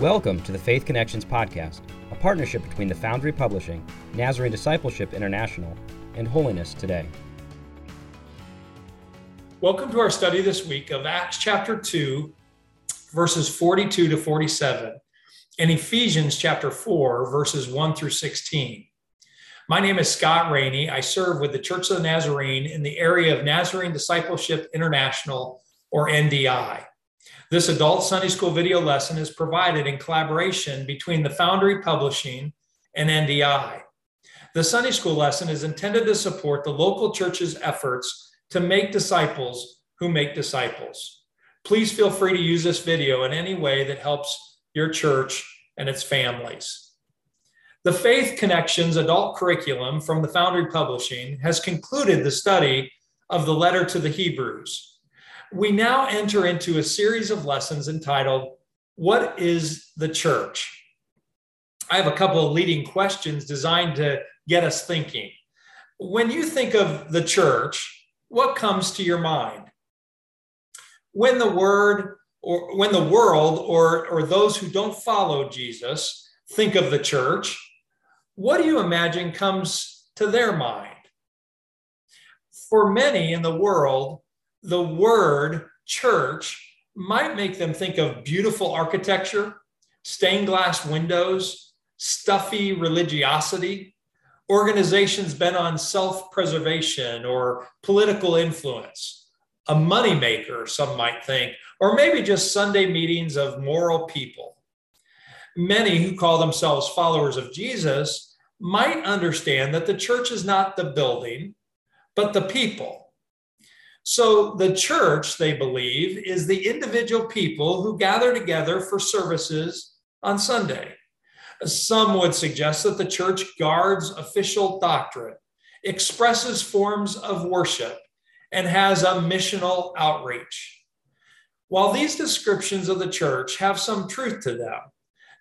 Welcome to the Faith Connections Podcast, a partnership between the Foundry Publishing, Nazarene Discipleship International, and Holiness Today. Welcome to our study this week of Acts chapter 2, verses 42 to 47, and Ephesians chapter 4, verses 1 through 16. My name is Scott Rainey. I serve with the Church of the Nazarene in the area of Nazarene Discipleship International, or NDI. This adult Sunday school video lesson is provided in collaboration between the Foundry Publishing and NDI. The Sunday school lesson is intended to support the local church's efforts to make disciples who make disciples. Please feel free to use this video in any way that helps your church and its families. The Faith Connections adult curriculum from the Foundry Publishing has concluded the study of the letter to the Hebrews we now enter into a series of lessons entitled, What is the Church? I have a couple of leading questions designed to get us thinking. When you think of the church, what comes to your mind? When the word or when the world or, or those who don't follow Jesus think of the church, what do you imagine comes to their mind? For many in the world, the word church might make them think of beautiful architecture, stained glass windows, stuffy religiosity, organizations bent on self preservation or political influence, a moneymaker, some might think, or maybe just Sunday meetings of moral people. Many who call themselves followers of Jesus might understand that the church is not the building, but the people so the church, they believe, is the individual people who gather together for services on Sunday. Some would suggest that the church guards official doctrine, expresses forms of worship, and has a missional outreach. While these descriptions of the church have some truth to them,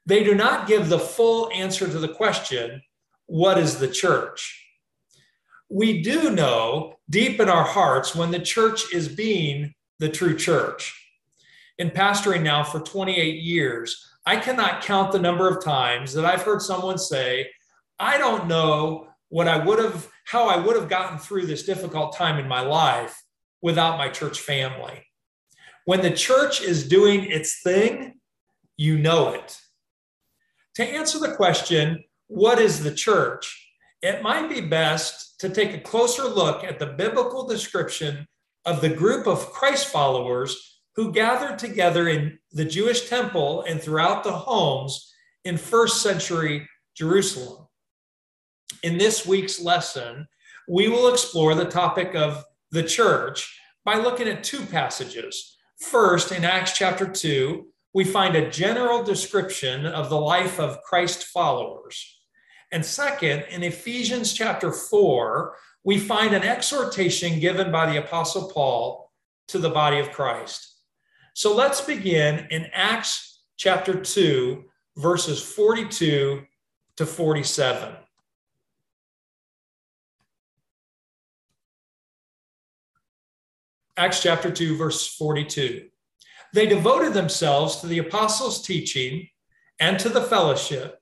they do not give the full answer to the question what is the church? We do know deep in our hearts when the church is being the true church. In pastoring now for 28 years, I cannot count the number of times that I've heard someone say, I don't know what I would have, how I would have gotten through this difficult time in my life without my church family. When the church is doing its thing, you know it. To answer the question, what is the church? It might be best to take a closer look at the biblical description of the group of Christ followers who gathered together in the Jewish temple and throughout the homes in first century Jerusalem. In this week's lesson, we will explore the topic of the church by looking at two passages. First, in Acts chapter 2, we find a general description of the life of Christ followers. And second, in Ephesians chapter 4, we find an exhortation given by the Apostle Paul to the body of Christ. So let's begin in Acts chapter 2, verses 42 to 47. Acts chapter 2, verse 42. They devoted themselves to the apostles' teaching and to the fellowship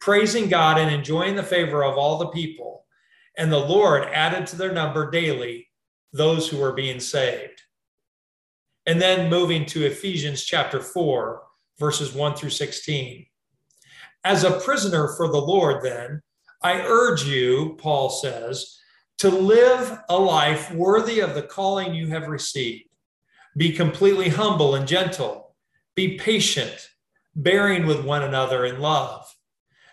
praising God and enjoying the favor of all the people. And the Lord added to their number daily those who were being saved. And then moving to Ephesians chapter 4, verses 1 through 16. As a prisoner for the Lord, then, I urge you, Paul says, to live a life worthy of the calling you have received. Be completely humble and gentle. Be patient, bearing with one another in love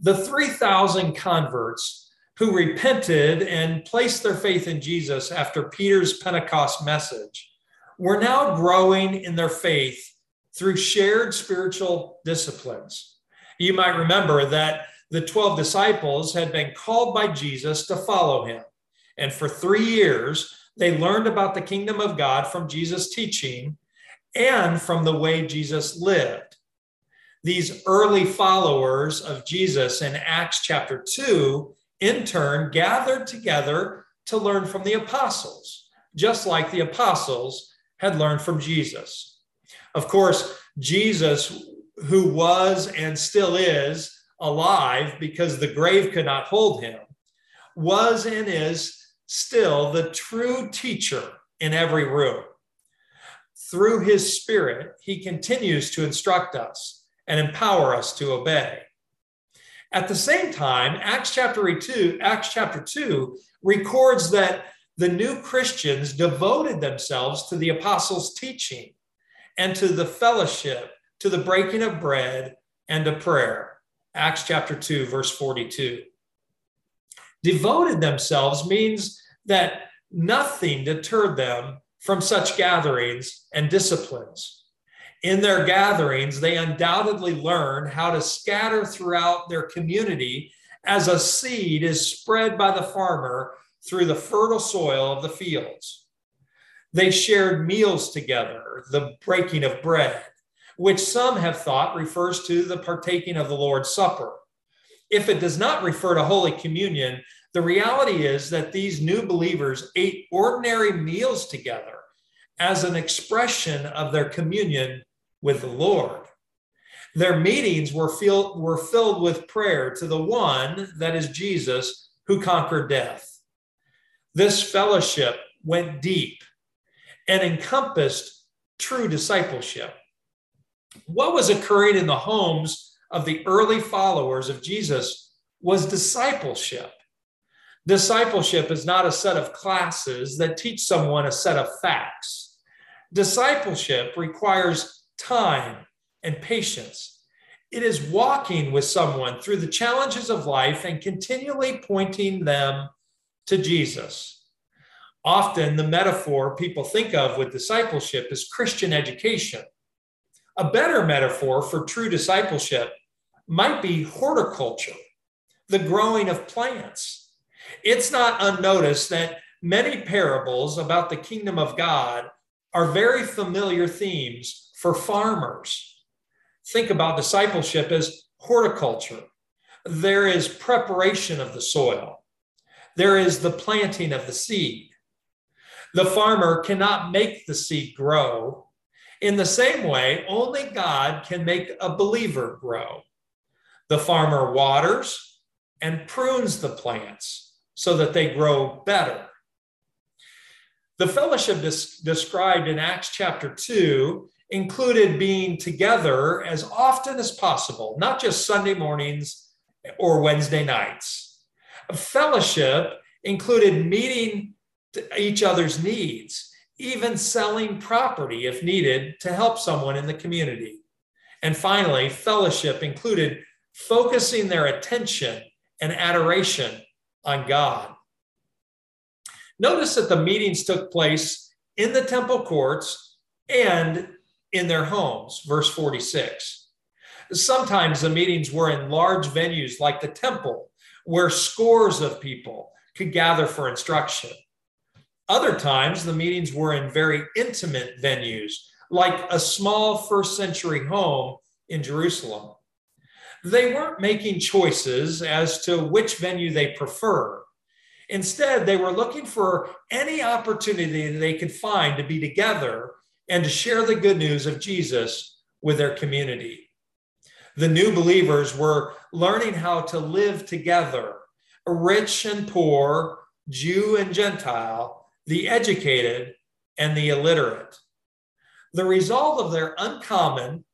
The 3,000 converts who repented and placed their faith in Jesus after Peter's Pentecost message were now growing in their faith through shared spiritual disciplines. You might remember that the 12 disciples had been called by Jesus to follow him. And for three years, they learned about the kingdom of God from Jesus' teaching and from the way Jesus lived. These early followers of Jesus in Acts chapter 2 in turn gathered together to learn from the apostles, just like the apostles had learned from Jesus. Of course, Jesus, who was and still is alive because the grave could not hold him, was and is still the true teacher in every room. Through his spirit, he continues to instruct us and empower us to obey. At the same time, Acts chapter 2, Acts chapter 2 records that the new Christians devoted themselves to the apostles' teaching and to the fellowship, to the breaking of bread and to prayer. Acts chapter 2, verse 42. Devoted themselves means that nothing deterred them from such gatherings and disciplines. In their gatherings, they undoubtedly learn how to scatter throughout their community as a seed is spread by the farmer through the fertile soil of the fields. They shared meals together, the breaking of bread, which some have thought refers to the partaking of the Lord's Supper. If it does not refer to Holy Communion, the reality is that these new believers ate ordinary meals together as an expression of their communion with the Lord. Their meetings were filled, were filled with prayer to the one that is Jesus who conquered death. This fellowship went deep and encompassed true discipleship. What was occurring in the homes of the early followers of Jesus was discipleship. Discipleship is not a set of classes that teach someone a set of facts. Discipleship requires time and patience. It is walking with someone through the challenges of life and continually pointing them to Jesus. Often, the metaphor people think of with discipleship is Christian education. A better metaphor for true discipleship might be horticulture, the growing of plants. It's not unnoticed that many parables about the kingdom of God are very familiar themes for farmers. Think about discipleship as horticulture. There is preparation of the soil, there is the planting of the seed. The farmer cannot make the seed grow. In the same way, only God can make a believer grow. The farmer waters and prunes the plants so that they grow better. The fellowship des- described in Acts chapter 2 included being together as often as possible, not just Sunday mornings or Wednesday nights. Fellowship included meeting each other's needs, even selling property if needed to help someone in the community. And finally, fellowship included focusing their attention and adoration on God. Notice that the meetings took place in the temple courts and in their homes, verse 46. Sometimes the meetings were in large venues like the temple, where scores of people could gather for instruction. Other times, the meetings were in very intimate venues, like a small first century home in Jerusalem. They weren't making choices as to which venue they prefer. Instead, they were looking for any opportunity they could find to be together and to share the good news of Jesus with their community. The new believers were learning how to live together, rich and poor, Jew and Gentile, the educated and the illiterate. The result of their uncommon,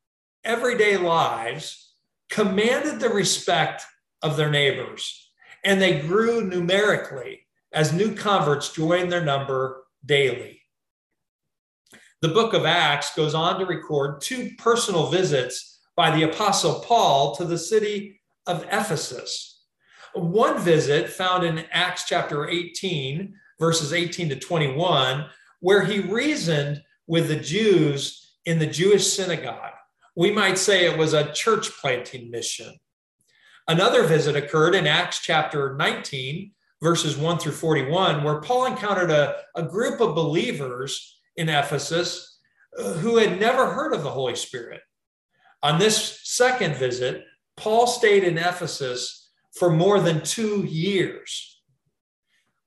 everyday lives commanded the respect of their neighbors, and they grew numerically as new converts joined their number daily. The book of Acts goes on to record two personal visits by the Apostle Paul to the city of Ephesus. One visit found in Acts chapter 18, verses 18 to 21, where he reasoned with the Jews in the Jewish synagogue. We might say it was a church planting mission. Another visit occurred in Acts chapter 19, verses 1 through 41, where Paul encountered a, a group of believers in Ephesus who had never heard of the Holy Spirit. On this second visit, Paul stayed in Ephesus for more than two years.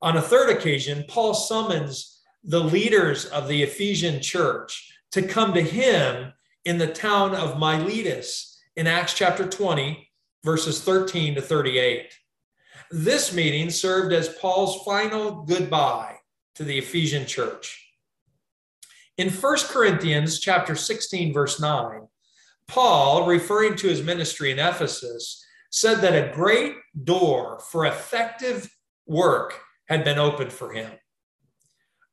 On a third occasion, Paul summons the leaders of the Ephesian church to come to him in the town of Miletus in Acts chapter 20, verses 13 to 38. This meeting served as Paul's final goodbye to the Ephesian church. In 1 Corinthians chapter 16 verse 9, Paul, referring to his ministry in Ephesus, said that a great door for effective work had been opened for him.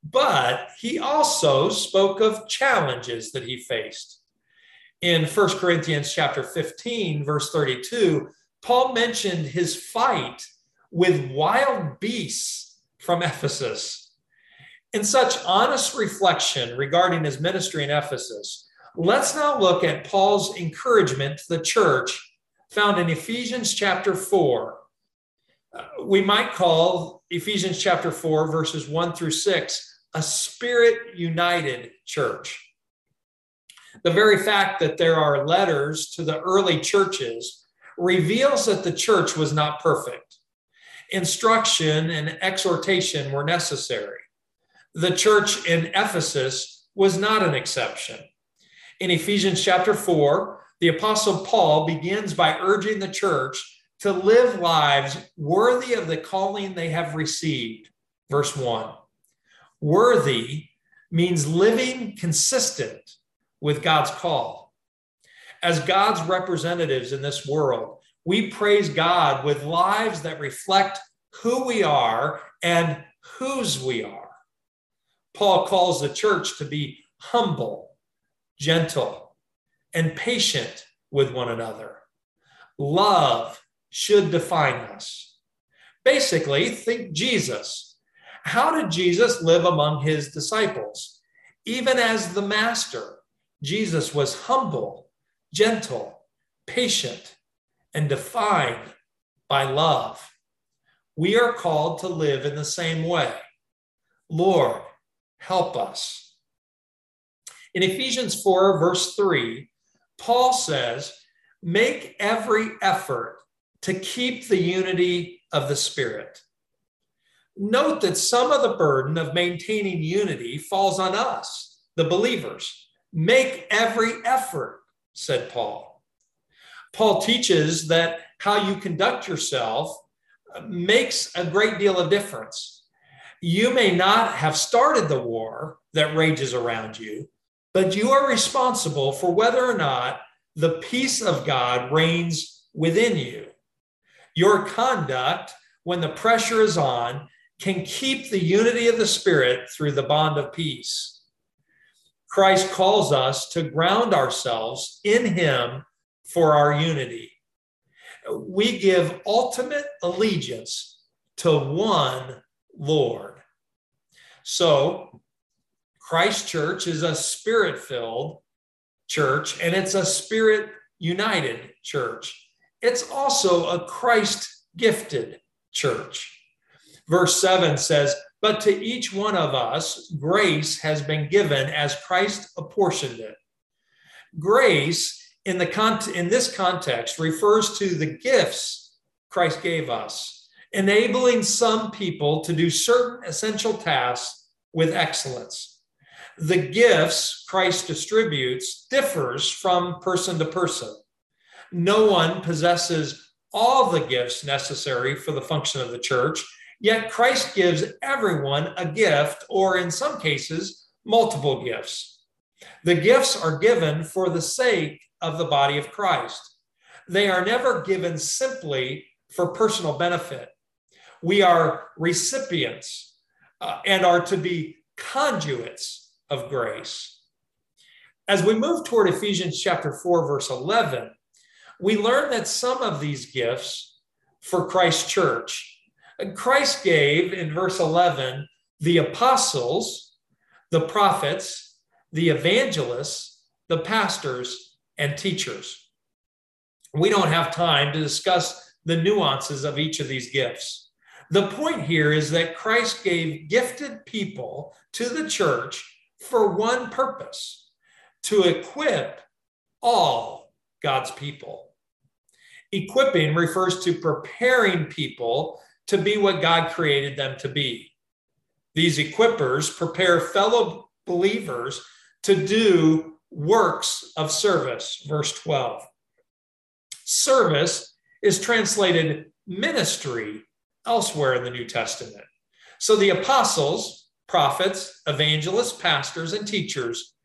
But he also spoke of challenges that he faced. In 1 Corinthians chapter 15 verse 32, Paul mentioned his fight with wild beasts from Ephesus in such honest reflection regarding his ministry in Ephesus, let's now look at Paul's encouragement to the church found in Ephesians chapter 4. Uh, we might call Ephesians chapter 4, verses 1 through 6, a spirit united church. The very fact that there are letters to the early churches reveals that the church was not perfect. Instruction and exhortation were necessary the church in Ephesus was not an exception. In Ephesians chapter 4, the Apostle Paul begins by urging the church to live lives worthy of the calling they have received. Verse 1 Worthy means living consistent with God's call. As God's representatives in this world, we praise God with lives that reflect who we are and whose we are. Paul calls the church to be humble, gentle, and patient with one another. Love should define us. Basically, think Jesus. How did Jesus live among his disciples? Even as the master, Jesus was humble, gentle, patient, and defined by love. We are called to live in the same way. Lord, help us. In Ephesians 4, verse 3, Paul says, Make every effort to keep the unity of the Spirit. Note that some of the burden of maintaining unity falls on us, the believers. Make every effort, said Paul. Paul teaches that how you conduct yourself uh, makes a great deal of difference. You may not have started the war that rages around you, but you are responsible for whether or not the peace of God reigns within you. Your conduct, when the pressure is on, can keep the unity of the Spirit through the bond of peace. Christ calls us to ground ourselves in Him for our unity. We give ultimate allegiance to one Lord. So, Christ Church is a spirit filled church and it's a spirit united church. It's also a Christ gifted church. Verse 7 says, But to each one of us, grace has been given as Christ apportioned it. Grace in, the con- in this context refers to the gifts Christ gave us, enabling some people to do certain essential tasks with excellence. The gifts Christ distributes differs from person to person. No one possesses all the gifts necessary for the function of the church, yet Christ gives everyone a gift, or in some cases, multiple gifts. The gifts are given for the sake of the body of Christ. They are never given simply for personal benefit. We are recipients uh, and are to be conduits of grace. As we move toward Ephesians chapter 4, verse 11, we learn that some of these gifts for Christ's church, Christ gave in verse 11 the apostles, the prophets, the evangelists, the pastors, and teachers. We don't have time to discuss the nuances of each of these gifts. The point here is that Christ gave gifted people to the church for one purpose to equip all God's people. Equipping refers to preparing people to be what God created them to be. These equippers prepare fellow believers to do works of service, verse 12. Service is translated ministry elsewhere in the New Testament. So the apostles, prophets, evangelists, pastors, and teachers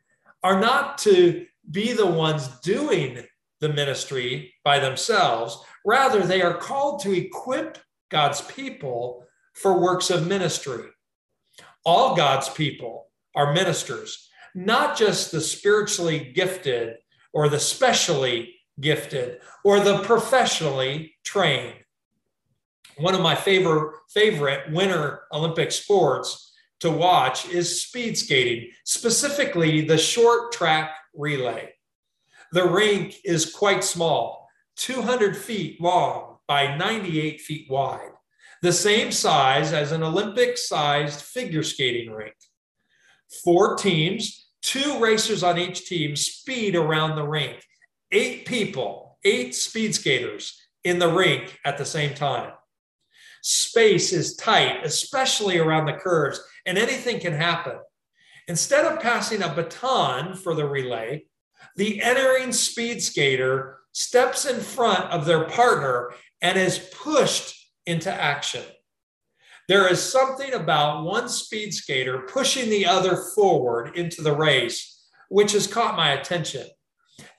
are not to be the ones doing the ministry by themselves. Rather, they are called to equip God's people for works of ministry. All God's people are ministers not just the spiritually gifted or the specially gifted or the professionally trained. One of my favorite favorite winter Olympic sports to watch is speed skating, specifically the short track relay. The rink is quite small, 200 feet long by 98 feet wide, the same size as an Olympic sized figure skating rink. Four teams, two racers on each team, speed around the rink. Eight people, eight speed skaters in the rink at the same time. Space is tight, especially around the curves, and anything can happen. Instead of passing a baton for the relay, the entering speed skater steps in front of their partner and is pushed into action. There is something about one speed skater pushing the other forward into the race, which has caught my attention.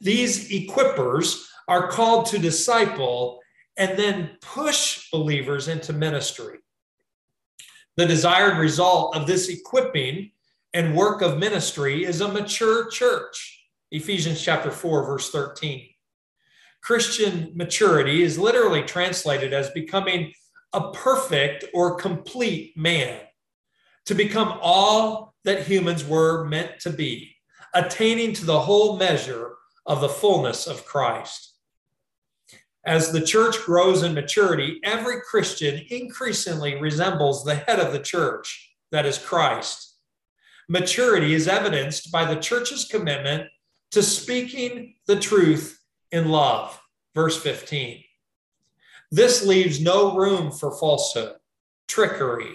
These equippers are called to disciple and then push believers into ministry. The desired result of this equipping and work of ministry is a mature church. Ephesians chapter 4, verse 13. Christian maturity is literally translated as becoming a perfect or complete man, to become all that humans were meant to be, attaining to the whole measure of the fullness of Christ. As the church grows in maturity, every Christian increasingly resembles the head of the church, that is Christ. Maturity is evidenced by the church's commitment to speaking the truth in love. Verse 15. This leaves no room for falsehood, trickery,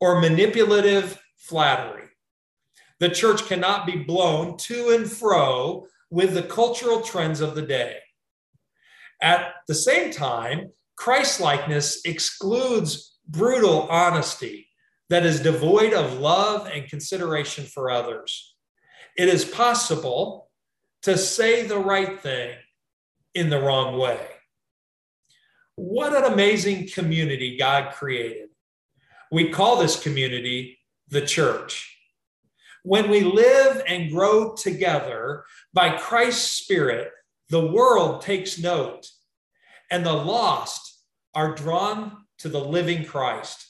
or manipulative flattery. The church cannot be blown to and fro with the cultural trends of the day. At the same time, Christlikeness excludes brutal honesty that is devoid of love and consideration for others. It is possible to say the right thing in the wrong way. What an amazing community God created. We call this community the church. When we live and grow together by Christ's Spirit, the world takes note and the lost are drawn to the living Christ.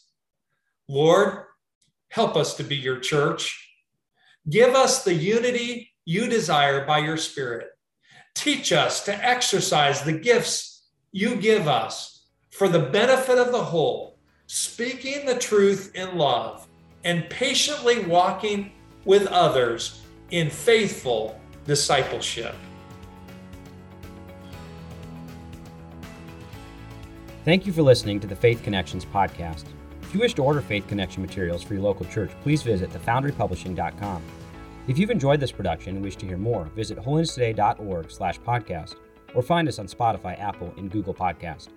Lord, help us to be your church. Give us the unity you desire by your Spirit. Teach us to exercise the gifts you give us for the benefit of the whole, speaking the truth in love and patiently walking with others in faithful discipleship. Thank you for listening to the Faith Connections podcast. If you wish to order Faith Connection materials for your local church, please visit thefoundrypublishing.com. If you've enjoyed this production and wish to hear more, visit holinesstoday.org slash podcast or find us on Spotify, Apple, and Google Podcast.